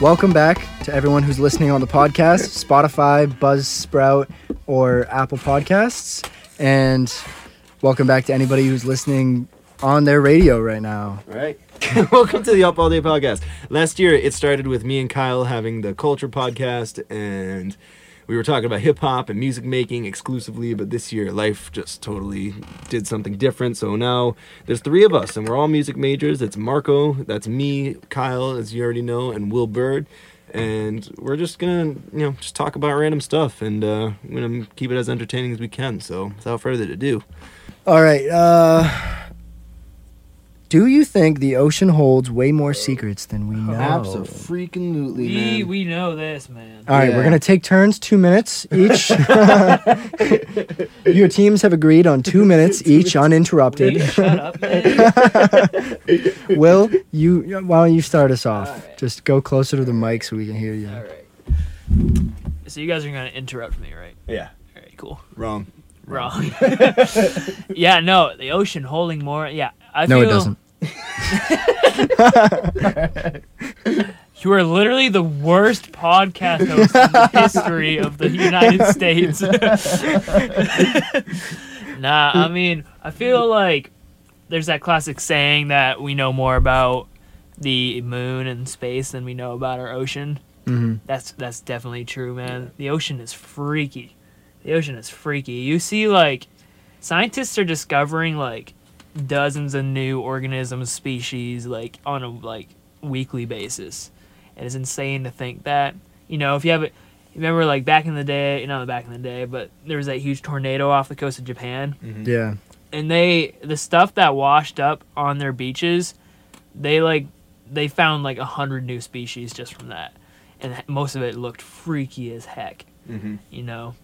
Welcome back to everyone who's listening on the podcast, Spotify, Buzzsprout, or Apple Podcasts. And welcome back to anybody who's listening on their radio right now. Right. Welcome to the Up All Day podcast. Last year, it started with me and Kyle having the Culture podcast, and we were talking about hip hop and music making exclusively. But this year, life just totally did something different. So now there's three of us, and we're all music majors. It's Marco, that's me, Kyle, as you already know, and Will Bird. And we're just gonna, you know, just talk about random stuff, and uh, I'm gonna keep it as entertaining as we can. So, without further ado, All right. Uh, do you think the ocean holds way more secrets than we know? absolutely, We man. we know this, man. All right, Yeah. we're gonna take turns, two minutes each. Your teams have agreed on two minutes each, Will you uninterrupted. shut up, man? Will you? Why don't you start us off? All right. Just go closer to the mic so we can hear you. All right. So you guys are gonna interrupt me, right? yeah, All right, cool. wrong. Wrong. yeah, no, the ocean holding more. Yeah, I No, it doesn't. you are literally the worst podcast host in the history of the United States. nah, I mean, I feel like there's that classic saying that we know more about the moon and space than we know about our ocean. hmm That's that's definitely true, man. The ocean is freaky. The ocean is freaky. You see, like, scientists are discovering like dozens of new organisms, species, like on a like weekly basis, and it's insane to think that. You know, if you have it, remember like back in the day, not back in the day, but there was that huge tornado off the coast of Japan Yeah. and they the stuff that washed up on their beaches they like they found like a hundred new species just from that and most of it looked freaky as heck Mm-hmm. you know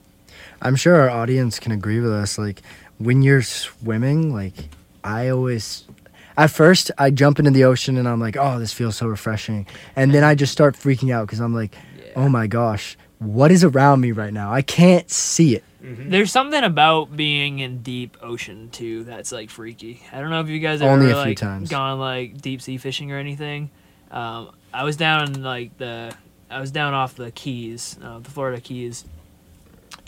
I'm sure our audience can agree with us. Like when you're swimming, like I always at first I jump into the ocean and I'm like, oh, this feels so refreshing, and then I just start freaking out because I'm like, oh my gosh, what is around me right now? I can't see it. there's something about being in deep ocean too that's like freaky i don't know if you guys ever Only a few like times. gone like deep sea fishing or anything um, i was down in like the i was down off the keys uh, the florida keys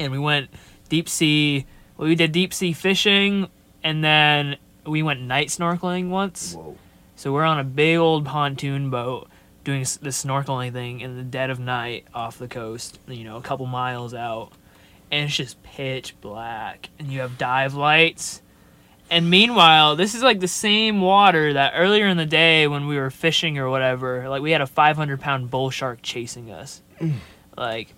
and we went deep sea well, we did deep sea fishing and then we went night snorkeling once Whoa. so we're on a big old pontoon boat doing the snorkeling thing in the dead of night off the coast, you know, a couple miles out. And it's just pitch black. And you have dive lights. And meanwhile, this is like the same water that earlier in the day when we were fishing or whatever, like we had a 500 pound bull shark chasing us. Mm. Like,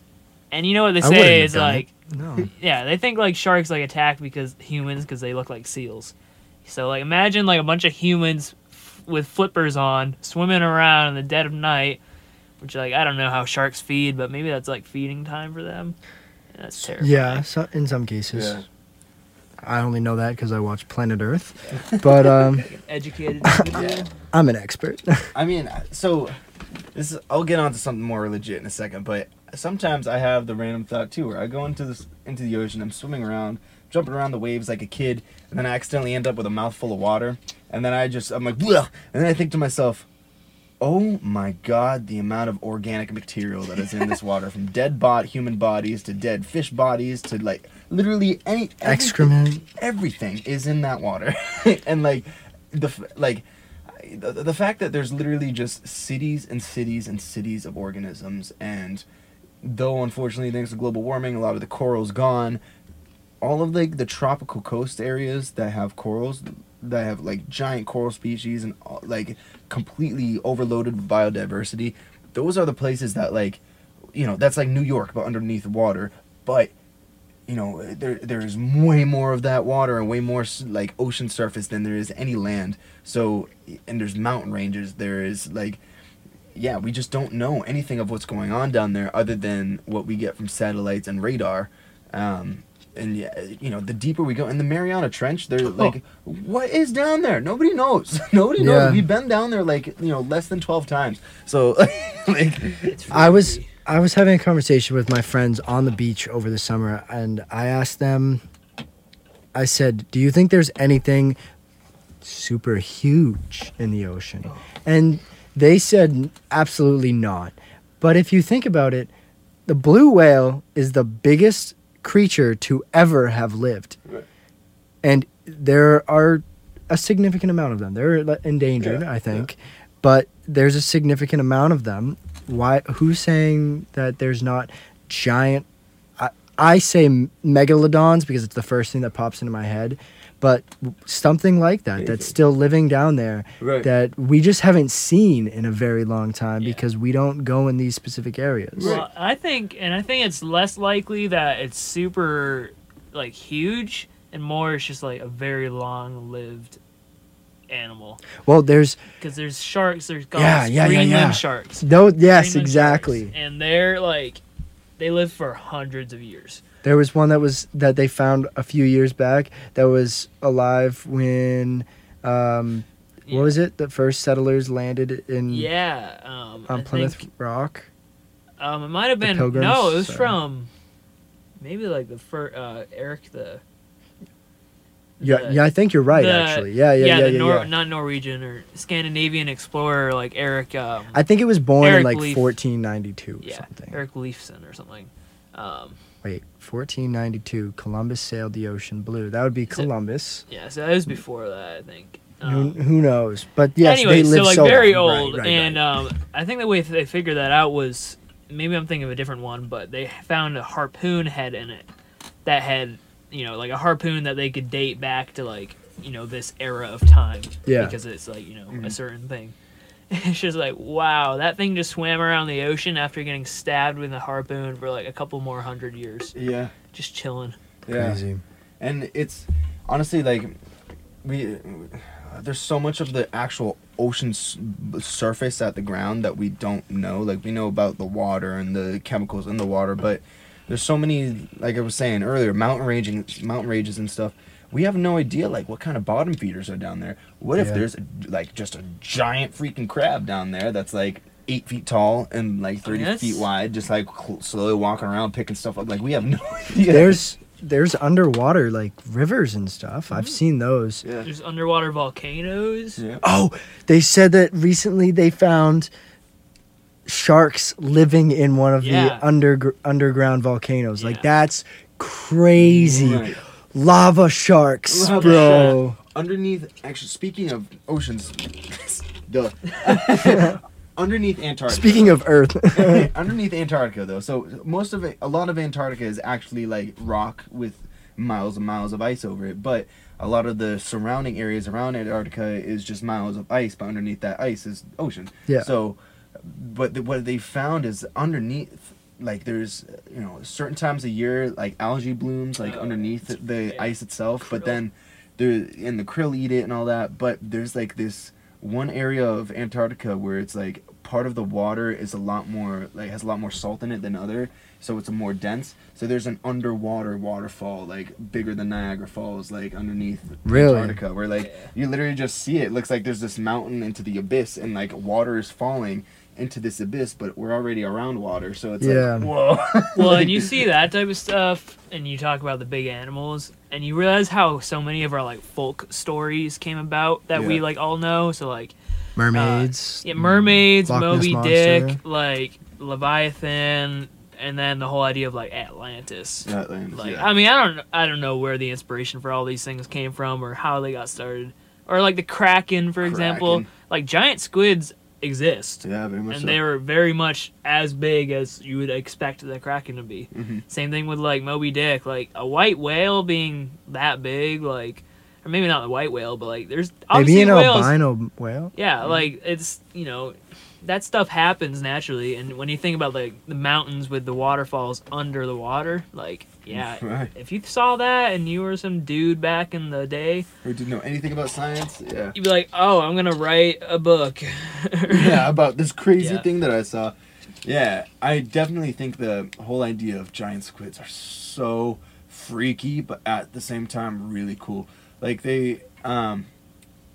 and you know what they say is done it. like, No. yeah, they think like sharks like attack because humans because they look like seals. So like imagine like a bunch of humans f- with flippers on swimming around in the dead of night, which like I don't know how sharks feed, but maybe that's like feeding time for them. And that's terrifying. Yeah, so, in some cases. Yeah. I only know that because I watch Planet Earth, but um, Educated. Yeah. I'm an expert. I mean, so this is. I'll get onto something more legit in a second, but sometimes I have the random thought too, where I go into this into the ocean, I'm swimming around, jumping around the waves like a kid, and then I accidentally end up with a mouthful of water, and then I just I'm like, Bleh! and then I think to myself. Oh my god, the amount of organic material that is in this water from dead bot human bodies to dead fish bodies to like literally any Excrement. everything is in that water and like the like the, the fact that there's literally just cities and cities and cities of organisms and though unfortunately thanks to global warming a lot of the corals gone all of like the tropical coast areas that have corals that have like giant coral species and like completely overloaded with biodiversity those are the places that like you know that's like new york but underneath water. But you know there there's way more of that water and way more like ocean surface than there is any land. So and there's mountain ranges. There is like yeah we just don't know anything of what's going on down there other than what we get from satellites and radar. Um and yeah, uh, you know, the deeper we go in the Mariana Trench, they're oh. like, what is down there? Nobody knows. Nobody knows. Yeah. We've been down there like you know less than twelve times. So like, I was. I was having a conversation with my friends on the beach over the summer, and I asked them. I said, "Do you think there's anything super huge in the ocean?" Oh. And they said, "Absolutely not." But if you think about it, the blue whale is the biggest creature to ever have lived. Right. And there are a significant amount of them. They're endangered, Yeah, I think. But there's a significant amount of them. Why who's saying that there's not giant I, I say megalodons because it's the first thing that pops into my head. But something like that that's still living down there Right. that we just haven't seen in a very long time Yeah. because we don't go in these specific areas. Right. Well, I think, and I think it's less likely that it's super like huge, and more it's just like a very long-lived animal. Well, there's Because there's sharks, there's gulls, Yeah, yeah, yeah, Greenland yeah. sharks. no yes, Greenland exactly. sharks, and they're like, they live for hundreds of years. There was one that was that they found a few years back that was alive when um what was it? The first settlers landed in Yeah. Um, on I Plymouth think, Rock. um, it might have been Pilgrims? no, it was Sorry. from maybe like the first uh, Eric the. Yeah, the- yeah, I think you're right the- actually. Yeah, yeah, yeah, the yeah. Nor- yeah. not Norwegian or Scandinavian explorer like Eric. Um, I think it was born in like Leaf. 1492 or yeah, something. Eric Leifson or something. Um, Wait, 1492. Columbus sailed the ocean blue. That would be Columbus. yeah, so that was before that, I think. who, Um, who knows? But yes, anyway, they lived so like so very long. Old, right, and right. Um, I think the way they figured that out was maybe I'm thinking of a different one, but they found a harpoon head in it that had you know like a harpoon that they could date back to like you know this era of time. Yeah. because it's like you know a Mhm. certain thing. It's just like wow, that thing just swam around the ocean after getting stabbed with a harpoon for like a couple more hundred years, Yeah. just chilling. Yeah. Crazy. and it's honestly like we there's so much of the actual ocean s- surface at the ground that we don't know like we know about the water and the chemicals in the water but there's so many like i was saying earlier mountain ranging mountain ranges and stuff we have no idea like what kind of bottom feeders are down there what if Yeah. there's like just a giant freaking crab down there that's like eight feet tall and like 30 that's- feet wide just like cl- slowly walking around picking stuff up like we have no idea There's there's underwater like rivers and stuff. I've mm-hmm. seen those. yeah There's underwater volcanoes. yeah Oh, they said that recently they found sharks living in one of Yeah. the under underground volcanoes. Yeah. Like that's crazy. Right. Lava sharks, Lava bro. underneath actually speaking of oceans duh. Underneath antarctica. Speaking of Earth, underneath antarctica though so most of it a lot of antarctica is actually like rock with miles and miles of ice over it but a lot of the surrounding areas around antarctica is just miles of ice but underneath that ice is ocean. Yeah. so but the, what they found is underneath like there's you know certain times of year like algae blooms like Oh, underneath the yeah. ice itself but then there and the krill eat it and all that but there's like this one area of antarctica where it's like part of the water is a lot more like has a lot more salt in it than other so it's a more dense so there's an underwater waterfall like bigger than niagara falls like underneath Really? antarctica where like Yeah. you literally just see it. it looks like there's this mountain into the abyss and like water is falling into this abyss but we're already around water so it's Yeah. like whoa Well, and you see that type of stuff, and you talk about the big animals, and you realize how so many of our like folk stories came about that we like all know. So like, mermaids. Uh, yeah, mermaids, Loch Ness Moby Monster. Dick, like Leviathan, and then the whole idea of like Atlantis. Atlantis, Like, yeah. I mean, I don't, I don't know where the inspiration for all these things came from or how they got started, or like the Kraken, for example. Like giant squids exist. yeah very much and so. they were very much as big as you would expect the kraken to be. Mhm. Same thing with like Moby Dick, like a white whale being that big, like, or maybe not the white whale, but like there's obviously Maybe an whales. albino whale. Yeah, like it's you know that stuff happens naturally, and when you think about like the mountains with the waterfalls under the water, like yeah, Right. if you saw that and you were some dude back in the day, who didn't know anything about science yeah you'd be like, oh, I'm gonna write a book. yeah about this crazy Yeah. thing that i saw yeah i definitely think the whole idea of giant squids are so freaky but at the same time really cool like they um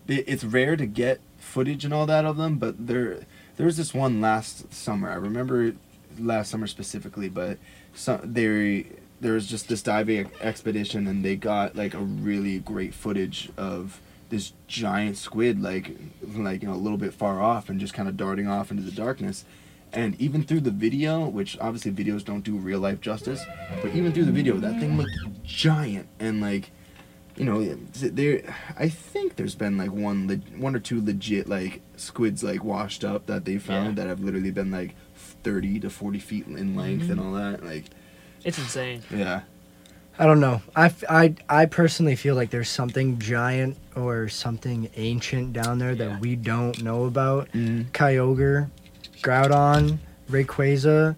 they, it's rare to get footage and all that of them but there there was this one last summer i remember last summer specifically but some they there was just this diving expedition and they got like a really great footage of this giant squid like like you know a little bit far off and just kind of darting off into the darkness And even through the video, which obviously videos don't do real life justice, but even through the video, that thing looked giant and like, you know, there. I think there's been like one, le- one or two legit like squids like washed up that they found Yeah. that have literally been like thirty to forty feet in length and mm-hmm. all that. Like, It's insane. yeah, I don't know. I, I, I personally feel like there's something giant or something ancient down there that Yeah. we don't know about. mm. Kyogre, Groudon, Rayquaza.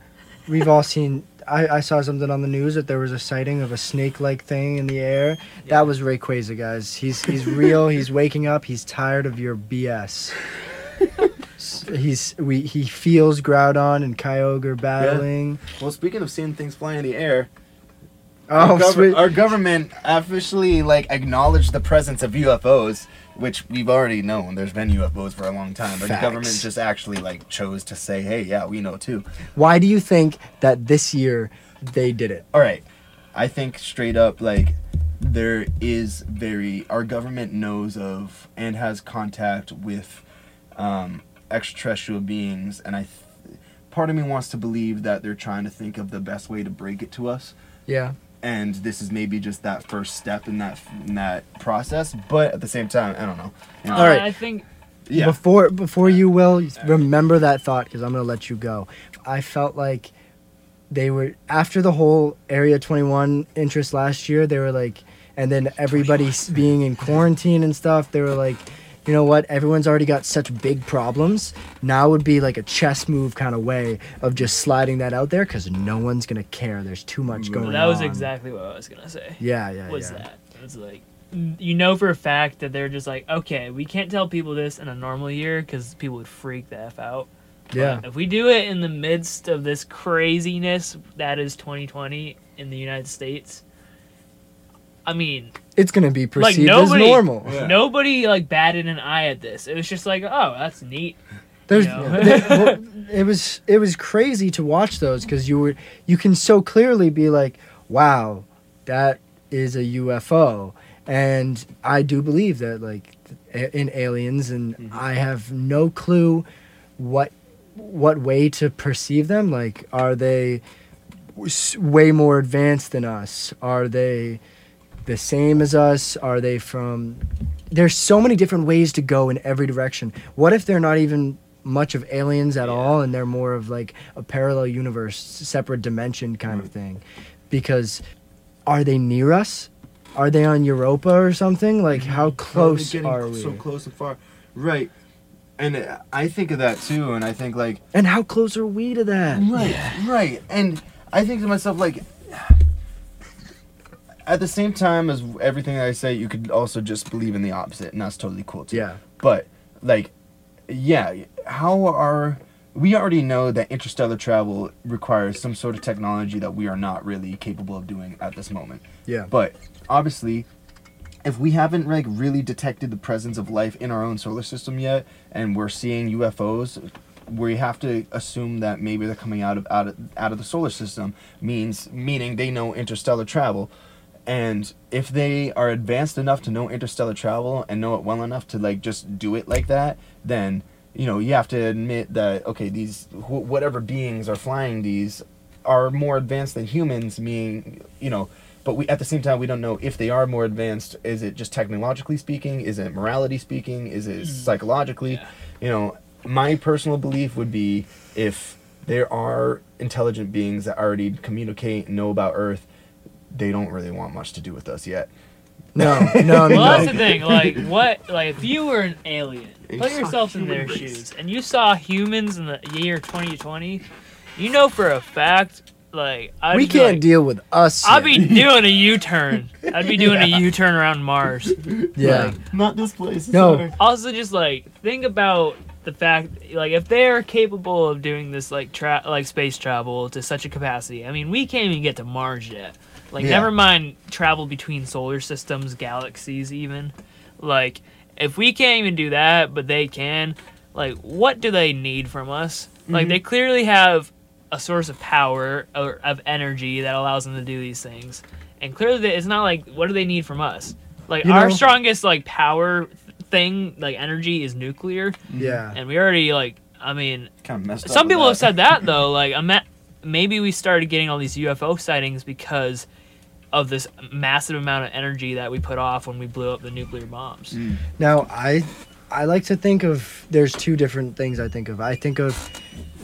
We've all seen. I, I saw something on the news that there was a sighting of a snake-like thing in the air. Yeah. That was Rayquaza, guys. He's he's real. he's waking up. He's tired of your BS. He's we he feels Groudon and Kyogre battling. Well, speaking of seeing things fly in the air, Oh, our, gov- our government officially like acknowledged the presence of UFOs, which we've already known. There's been UFOs for a long time, but Facts. the government just actually like chose to say, "Hey, yeah, we know too." Why do you think that this year they did it? All right, I think straight up like there is very our government knows of and has contact with um, extraterrestrial beings, and I. Th- part of me wants to believe that they're trying to think of the best way to break it to us. Yeah. and this is maybe just that first step in that in that process. But at the same time, I don't know. You know, All right. I think Yeah. Before before you will remember that thought because I'm gonna let you go. I felt like they were after the whole Area 21 interest last year. They were like, and then everybody being in quarantine and stuff. They were like, you know what? Everyone's already got such big problems. Now would be like a chess move kind of way of just sliding that out there because no one's gonna care. There's too much going on. that was exactly what I was gonna say. Yeah, yeah, yeah. was yeah. that? It was like you know for a fact that they're just like, okay, we can't tell people this in a normal year because people would freak the f out. But Yeah. If we do it in the midst of this craziness that is 2020 in the United States, I mean, It's gonna be like perceived nobody, as normal. Yeah. nobody like batted an eye at this. It was just like, oh, that's neat. There's, You know? there- well, it was it was crazy to watch those because you were you can so clearly be like, wow, that is a UFO, and I do believe that like in aliens, and mm-hmm. I have no clue what what way to perceive them. Like, are they way more advanced than us? Are they the same as us? Are they from there's so many different ways to go in every direction. What if they're not even much of aliens at Yeah. all and they're more of like a parallel universe, separate dimension kind of mm. thing? Because are they near us? Are they on Europa or something? Like mm-hmm. how close are we? So close and far, right? And I think of that too, and I think like And how close are we to that? right, right, and I think to myself like. At the same time as everything that I say, you could also just believe in the opposite, and that's totally cool too. Yeah. But like, yeah, how are we already know that interstellar travel requires some sort of technology that we are not really capable of doing at this moment. Yeah. But obviously, if we haven't like really detected the presence of life in our own solar system yet, and we're seeing UFOs, we have to assume that maybe they're coming out of out of out of the solar system. Means meaning they know interstellar travel. And if they are advanced enough to know interstellar travel and know it well enough to like just do it like that, then you know you have to admit that okay, these wh- whatever beings are flying these are more advanced than humans. Meaning, you know, but we at the same time we don't know if they are more advanced. Is it just technologically speaking? Is it morality speaking? Is it hmm. psychologically? Yeah. You know, my personal belief would be if there are intelligent beings that already communicate and know about Earth, they don't really want much to do with us yet. No, no, Well, no. that's the thing. Like, what? Like, if you were an alien, You put yourself in their race. shoes, and you saw humans in the year 2020, you know for a fact, like, I'd we be can't like, deal with us. I'd yet. be doing a U-turn. I'd be doing a U-turn around Mars. yeah. like- Not this place. No. Also, just like think about the fact, like, if they're capable of doing this, like, tra- like space travel to such a capacity. I mean, we can't even get to Mars yet. Like, Yeah. never mind travel between solar systems, galaxies, even. Like, if we can't even do that, but they can, like, what do they need from us? Like, Mm-hmm. they clearly have a source of power or of energy that allows them to do these things. And clearly, it's not like, what do they need from us? Like, You our know- strongest, like, power thing, like, energy is nuclear. Yeah. And we already, like, I mean, Kind of messed some with people that. have said that though. Like, I'm at, maybe we started getting all these UFO sightings because of this massive amount of energy that we put off when we blew up the nuclear bombs. Mm. Now, I I like to think of there's two different things I think of. I think of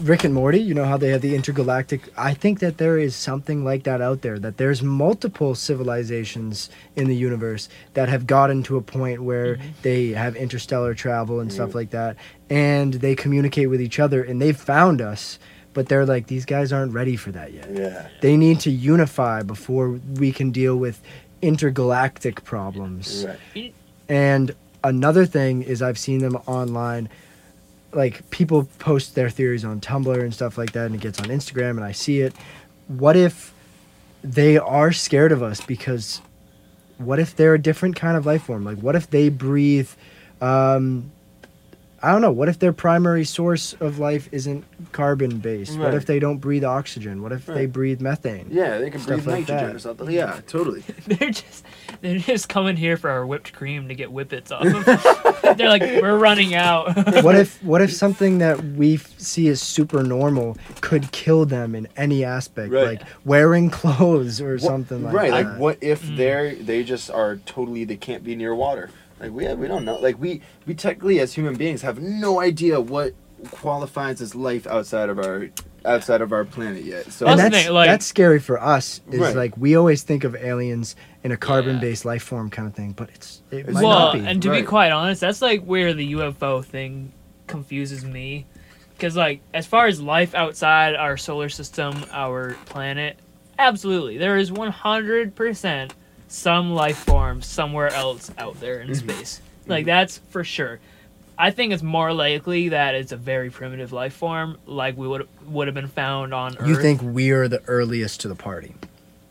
Rick and Morty, you know how they have the intergalactic. I think that there is something like that out there that there's multiple civilizations in the universe that have gotten to a point where they have interstellar travel and stuff like that and they communicate with each other and they've found us, but they're like these guys aren't ready for that yet. Yeah. They need to unify before we can deal with intergalactic problems. Right. And another thing is I've seen them online like people post their theories on Tumblr and stuff like that and it gets on Instagram and I see it. What if they are scared of us because what if they're a different kind of life form? Like what if they breathe um I don't know. What if their primary source of life isn't carbon based? What if they don't breathe oxygen? What if they breathe methane? Yeah, they can Stuff breathe like nitrogen that. or something. Yeah, totally. They're just they're just coming here for our whipped cream to get whippets off of. they're like, we're running out. what if what if something that we f- see as super normal could kill them in any aspect Right. like wearing clothes or What- something like right, that Right. like what if Mm. they're they just are totally they can't be near water. Like we we don't know. Like we we technically as human beings have no idea what qualifies as life outside of our outside of our planet yet. So and That's the that's, thing, like- that's scary for us is Right. like we always think of aliens in a carbon-based life form kind of thing but it's it might well, not be and to be quite honest, that's like where the UFO thing confuses me. Because, like, as far as life outside our solar system, our planet, absolutely. There is 100% some life form somewhere else out there in Mm-hmm. space. Like, that's for sure. I think it's more likely that it's a very primitive life form, like we would would have been found on Earth. you think we're the earliest to the party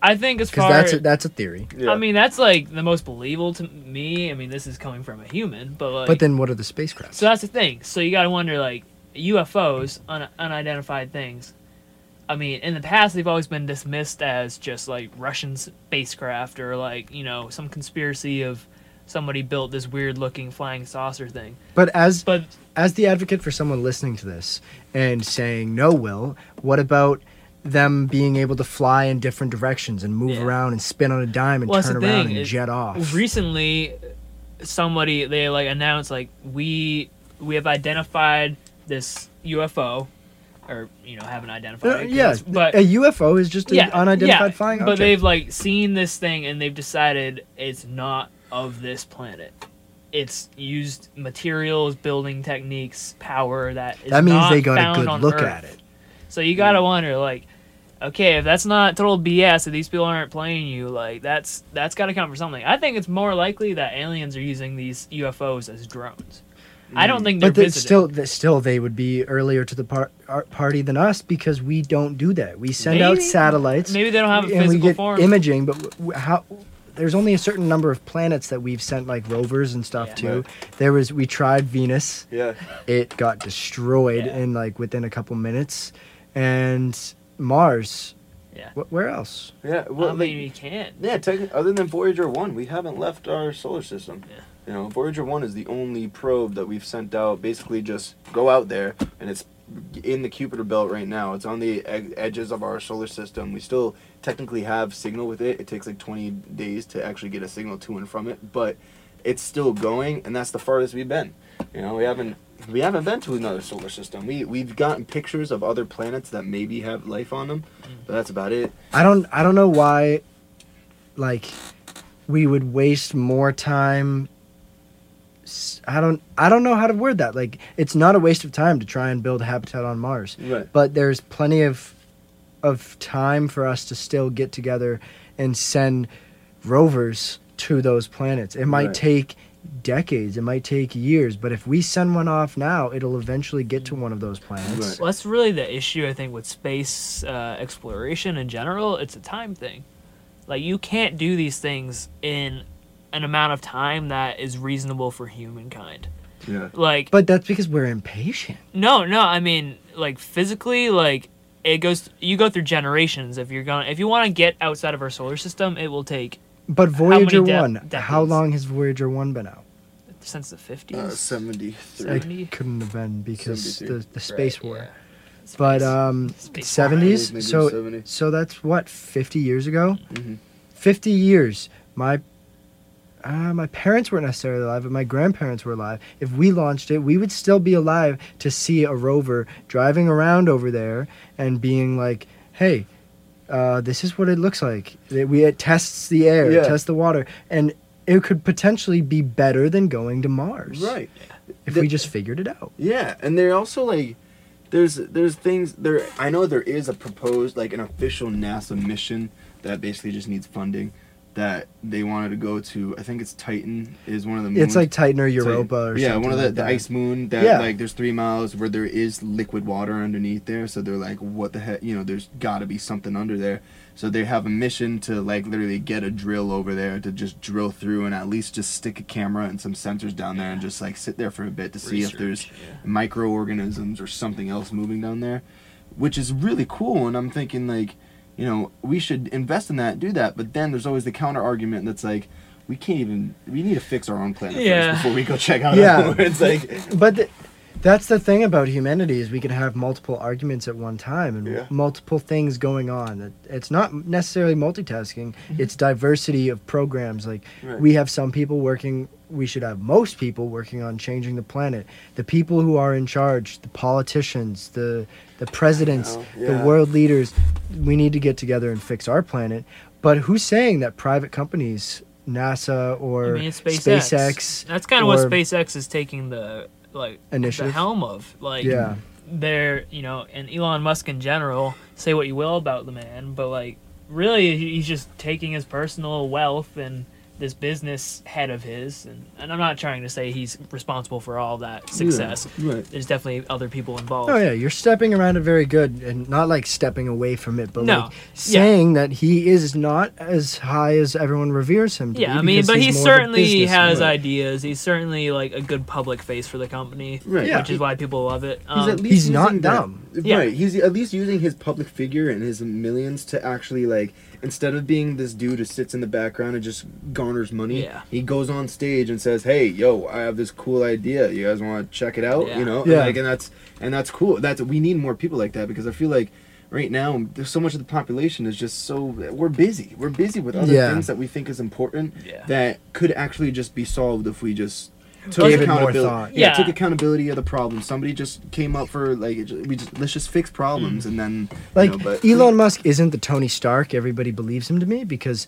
I think as because far that's a, that's a theory yeah. I mean, that's like the most believable to me. I mean, this is coming from a human, but like, but then what are the spacecraft So that's the thing. So you got to wonder, like UFOs, un- unidentified things. I mean, in the past, they've always been dismissed as just like Russian spacecraft or like you know some conspiracy of somebody built this weird-looking flying saucer thing. but as But as the advocate for someone listening to this and saying no will what about them being able to fly in different directions and move Yeah. around and spin on a dime and Well, turn around and it- jet off recently, somebody they like announced like we we have identified this UFO, or you know haven't identified. Uh, it yeah, but a UFO is just an unidentified flying object. But they've like seen this thing and they've decided it's not of this planet. It's used materials, building techniques, power that is that means they got a good look Earth. at it. So you gotta wonder, like, okay, if that's not total BS, if these people aren't playing you, like that's that's gotta count for something. I think it's more likely that aliens are using these UFOs as drones. I don't think they're But still, still, they would be earlier to the par- our party than us because we don't do that. We send out satellites Maybe they don't have a physical and we get form. imaging, but w- w- how? There's only a certain number of planets that we've sent like rovers and stuff Yeah. to. Right. There was we tried Venus. yeah. It got destroyed Yeah. in like within a couple minutes, and Mars. Yeah. Wh- where else? Yeah. I Well, mean, like, you can't. yeah. Technically, other than Voyager One, we haven't left our solar system. Yeah. You know, Voyager One is the only probe that we've sent out. Basically, just go out there, and it's in the Kuiper belt right now. It's on the ed- edges of our solar system. We still technically have signal with it. It takes like 20 days to actually get a signal to and from it, but it's still going, and that's the farthest we've been. You know, we haven't we haven't been to another solar system. We we've gotten pictures of other planets that maybe have life on them, but that's about it. I don't I don't know why like we would waste more time I don't I don't know how to word that. Like it's not a waste of time to try and build a habitat on Mars, Right. but there's plenty of of time for us to still get together and send rovers to those planets. It might Right. take decades, it might take years, but if we send one off now, it'll eventually get to one of those planets. Right. Well, that's really the issue, I think, with space uh, exploration in general. It's a time thing. Like, you can't do these things in an amount of time that is reasonable for humankind. Yeah. Like, But that's because we're impatient. no, no, I mean, like, physically, like, it goes, you go through generations. If you're going, to if you want to get outside of our solar system, it will take But many Voyager de- 1, how long has Voyager 1 been out? since the fifties. Uh, Seventy It. Seventy? couldn't have been because the, the space war. But But um, Space seventies. So 70. so that's what fifty years ago. Mhm. 50 years my uh, my parents weren't necessarily alive but my grandparents were alive if we launched it we would still be alive to see a rover driving around over there and being like hey uh, this is what it looks like That we it tests the air Yeah. tests the water and it could potentially be better than going to mars Right. if The- we just figured it out Yeah, and they're also like there's there's things there I know there is a proposed like an official NASA mission that basically just needs funding that they wanted to go to I think it's Titan is one of the moons. it's like titan or Titan. europa or yeah, something one of the, like the ice moon that Yeah. like there's three miles where there is liquid water underneath there. So they're like, what the heck? You know, there's got to be something under there. So they have a mission to like literally get a drill over there to just drill through and at least just stick a camera and some sensors down there and just like sit there for a bit to see if there's microorganisms or something else moving down there, which is really cool. And I'm thinking like, you know, we should invest in that, do that. But then there's always the counter argument that's like, we can't even. We need to fix our own planet Yeah. first before we go check out. Yeah. it's like but th- that's the thing about humanity is we can have multiple arguments at one time and Yeah. multiple things going on. It- it's not necessarily multitasking. Mm-hmm. It's diversity of programs. Like Right. we have some people working we should have most people working on changing the planet. The people who are in charge the politicians the the presidents know, the world leaders we need to get together and fix our planet. But who's saying that private companies NASA or I mean, SpaceX. SpaceX That's kind of what or- SpaceX is taking the like Initiative. the helm of. Like, yeah they're you know, and Elon Musk in general. Say what you will about the man, but like, really, he's just taking his personal wealth and this business head of his, and, and I'm not trying to say he's responsible for all that success. right. There's definitely other people involved. Oh yeah, you're stepping around it very good, and not like stepping away from it, but No, like saying that he is not as high as everyone reveres him. To Yeah, be I mean, because but he he's more of a certainly has businessman. ideas. He's certainly like a good public face for the company, Right. Yeah. which is why people love it. He's Um, at least He's not using that- dumb. Yeah. Right. He's at least using his public figure and his millions to actually like instead of being this dude who sits in the background and just garners money, Yeah. he goes on stage and says, "Hey, yo, I have this cool idea. You guys want to check it out?" Yeah. You know, Yeah. And, like, and that's and that's cool. That's we need more people like that because I feel like right now there's so much of the population is just so we're busy. We're busy with other Yeah. things that we think is important Yeah. that could actually just be solved if we just Gave took it more accountability. thought. Yeah, Yeah. took accountability of the problem. Somebody just came up for like we just let's just fix problems and then you Like know, but Elon Musk isn't the Tony Stark everybody believes him to me because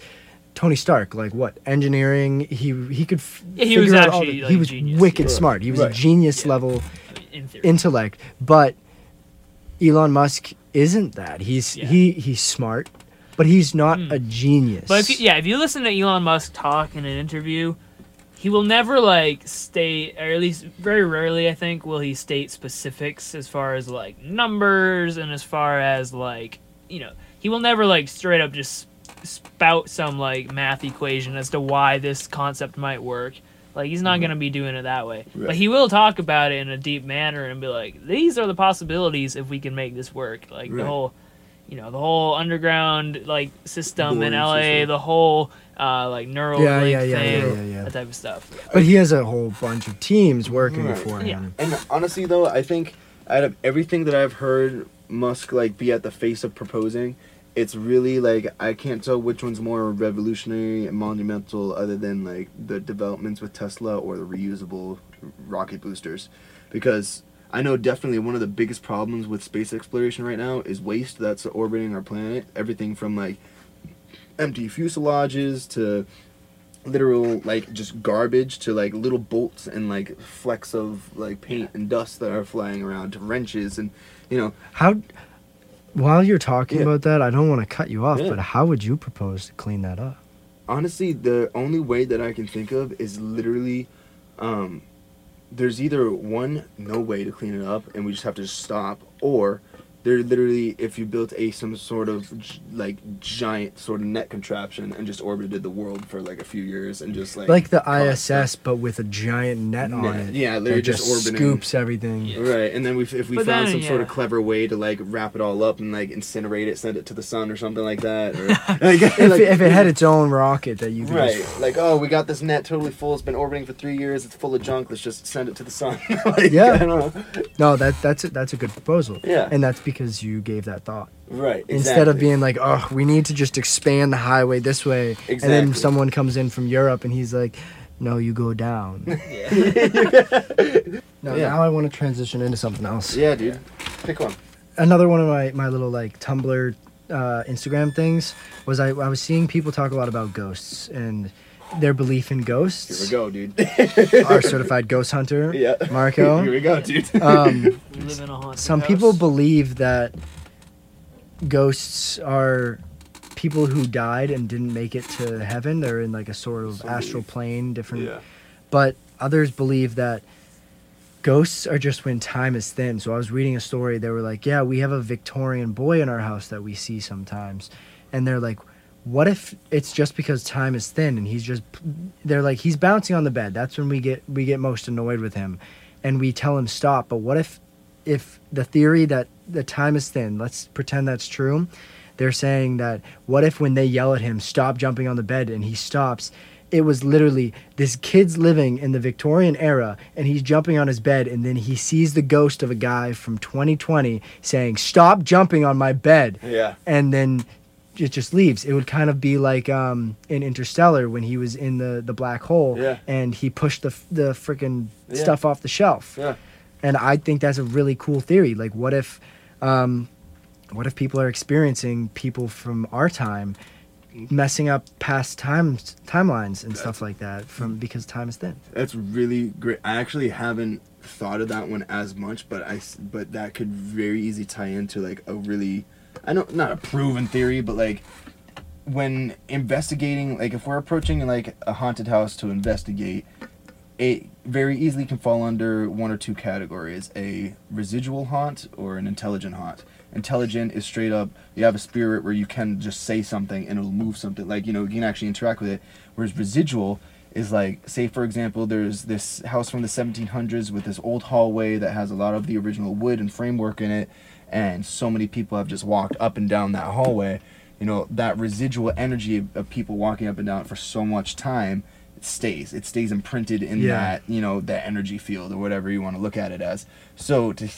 Tony Stark, like what engineering, he he could f- Yeah, he figure was out all actually, the- like, he was genius, wicked yeah. smart. He was Right. a genius Yeah. level in intellect, but Elon Musk isn't that. He's Yeah. he he's smart, but he's not Mm. a genius. But if you, yeah, if you listen to Elon Musk talk in an interview, he will never like state, or at least very rarely, I think, will he state specifics as far as like numbers and as far as like you know, he will never like straight up just spout some like math equation as to why this concept might work. Like he's not mm-hmm. gonna be doing it that way, but he will talk about it in a deep manner and be like, "These are the possibilities if we can make this work." Like the whole, you know, the whole underground like system in LA, system. the whole uh, like neural Yeah, link yeah, yeah, thing, yeah, yeah, yeah. that type of stuff. But he has a whole bunch of teams working Right. for Yeah. him. and honestly though, I think out of everything that I've heard Musk like be at the face of proposing, it's really like I can't tell which one's more revolutionary and monumental other than like the developments with Tesla or the reusable rocket boosters because I know definitely one of the biggest problems with space exploration right now is waste that's orbiting our planet. Everything from like empty fuselages to literal like just garbage to like little bolts and like flecks of like paint and dust that are flying around to wrenches and you know How while you're talking Yeah. about that, I don't want to cut you off, Yeah. but how would you propose to clean that up? honestly the only way that i can think of is literally um there's either one no way to clean it up and we just have to stop or they're literally if you built a some sort of gi- like giant sort of net contraption and just orbited the world for like a few years and just like Like the caused ISS, but with a giant net on it. yeah, that literally just, just orbiting. scoops everything. Yeah. Right, and then we if we But found then, some sort of clever way to like wrap it all up and like incinerate it, send it to the sun or something like that, or like, If, like- it, if it had its own rocket that you could right, just- like oh, we got this net totally full. It's been orbiting for three years. It's full of junk. Let's just send it to the sun. like, Yeah. I don't know. no, that that's a, that's a good proposal. Yeah. and that's because you gave that thought Right. instead of being like, oh, we need to just expand the highway this way, and then someone comes in from Europe and he's like, no, you go down. no, Yeah. now I want to transition into something else. Yeah, dude. Pick one. another one of my, my little like Tumblr, uh, Instagram things was I, I was seeing people talk a lot about ghosts and their belief in ghosts. Here we go, dude. Our certified ghost hunter, yeah. Marco. Here we go, dude. Um, We live in a haunted some house. people believe that ghosts are people who died and didn't make it to heaven. They're in like a sort of Somebody- astral plane, different. yeah. But others believe that ghosts are just when time is thin. So I was reading a story. They were like, "Yeah, we have a Victorian boy in our house that we see sometimes," and they're like. What if it's just because time is thin and he's just they're like he's bouncing on the bed. That's when we get we get most annoyed with him and we tell him stop. But what if if the theory that the time is thin, let's pretend that's true. They're saying that what if when they yell at him, stop jumping on the bed, and he stops, it was literally this kid's living in the Victorian era, and he's jumping on his bed, and then he sees the ghost of a guy from 2020 saying, Stop jumping on my bed. Yeah. And then it just leaves. It would kind of be like um, in Interstellar when he was in the, the black hole Yeah. and he pushed the, the freaking Yeah. stuff off the shelf Yeah. and I think that's a really cool theory. Like, what if, um, what if people are experiencing people from our time messing up past times timelines and stuff like that from because time is thin. That's really great. I actually haven't thought of that one as much, but I but that could very easily tie into like a really I know not a proven theory, but like when investigating like if we're approaching like a haunted house to investigate it very easily can fall under one or two categories a residual haunt or an intelligent haunt. Intelligent is straight up you have a spirit where you can just say something and it'll move something like you know you can actually interact with it. Whereas residual is like say for example there's this house from the 1700s with this old hallway that has a lot of the original wood and framework in it and so many people have just walked up and down that hallway. You know that residual energy of, people walking up and down for so much time it stays. It stays imprinted in Yeah. that you know that energy field or whatever you want to look at it as. So to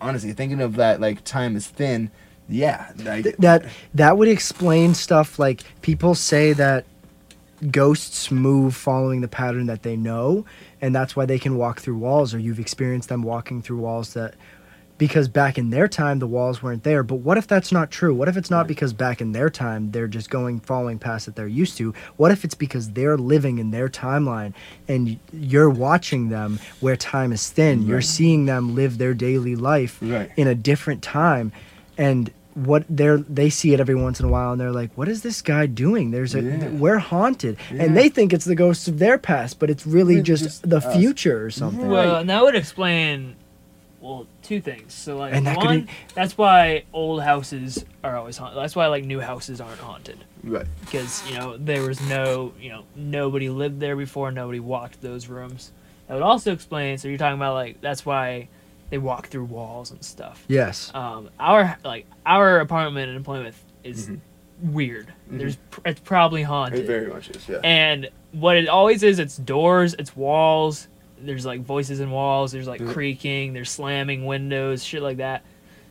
honestly thinking of that like time is thin yeah like, Th- that that would explain stuff like people say that ghosts move following the pattern that they know and that's why they can walk through walls or you've experienced them walking through walls that because back in their time the walls weren't there but what if that's not true what if it's not Right. because back in their time they're just going following past that they're used to what if it's because they're living in their timeline and you're watching them where time is thin you're seeing them live their daily life Right. in a different time and what they're they see it every once in a while and they're like what is this guy doing there's a Yeah. we're haunted Yeah. and they think it's the ghosts of their past but it's really It's just, just the us. future or something Well, Right. and that would explain, well, two things. So, like, And that one, be- that's why old houses are always haunted. That's why, like, new houses aren't haunted. right Because, you know, there was no, you know, nobody lived there before, nobody walked those rooms. That would also explain, so you're talking about, like, that's why they walk through walls and stuff. yes Um, our, like, our apartment in Plymouth is Mhm. weird. Mhm. There's, it's probably haunted. it very much is yeah And what it always is, it's doors, it's walls. There's like voices in walls. There's like creaking. There's slamming windows, shit like that.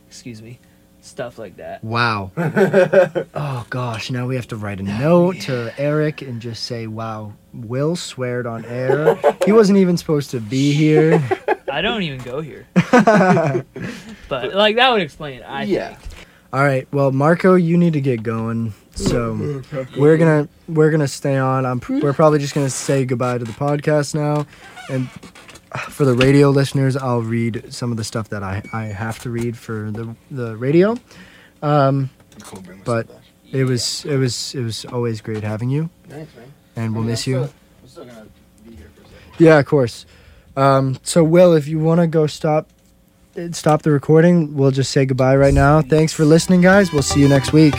Excuse me, stuff like that. wow oh gosh now we have to write a note to eric and just say wow will sweared on air he wasn't even supposed to be here I don't even go here, but like that would explain it. I Yeah. think. all right well marco you need to get going so we're gonna we're gonna stay on. I'm we're probably just gonna say goodbye to the podcast now, and for the radio listeners, I'll read some of the stuff that I I have to read for the the radio. Um, Cool, bring my But- it was it was it was always great having you, Thanks, man. and we'll miss you. Still, I'm still gonna be here for a second. Yeah, of course. Um, so Will, if you want to go stop stop the recording. We'll just say goodbye right now. Thanks for listening, guys. We'll see you next week.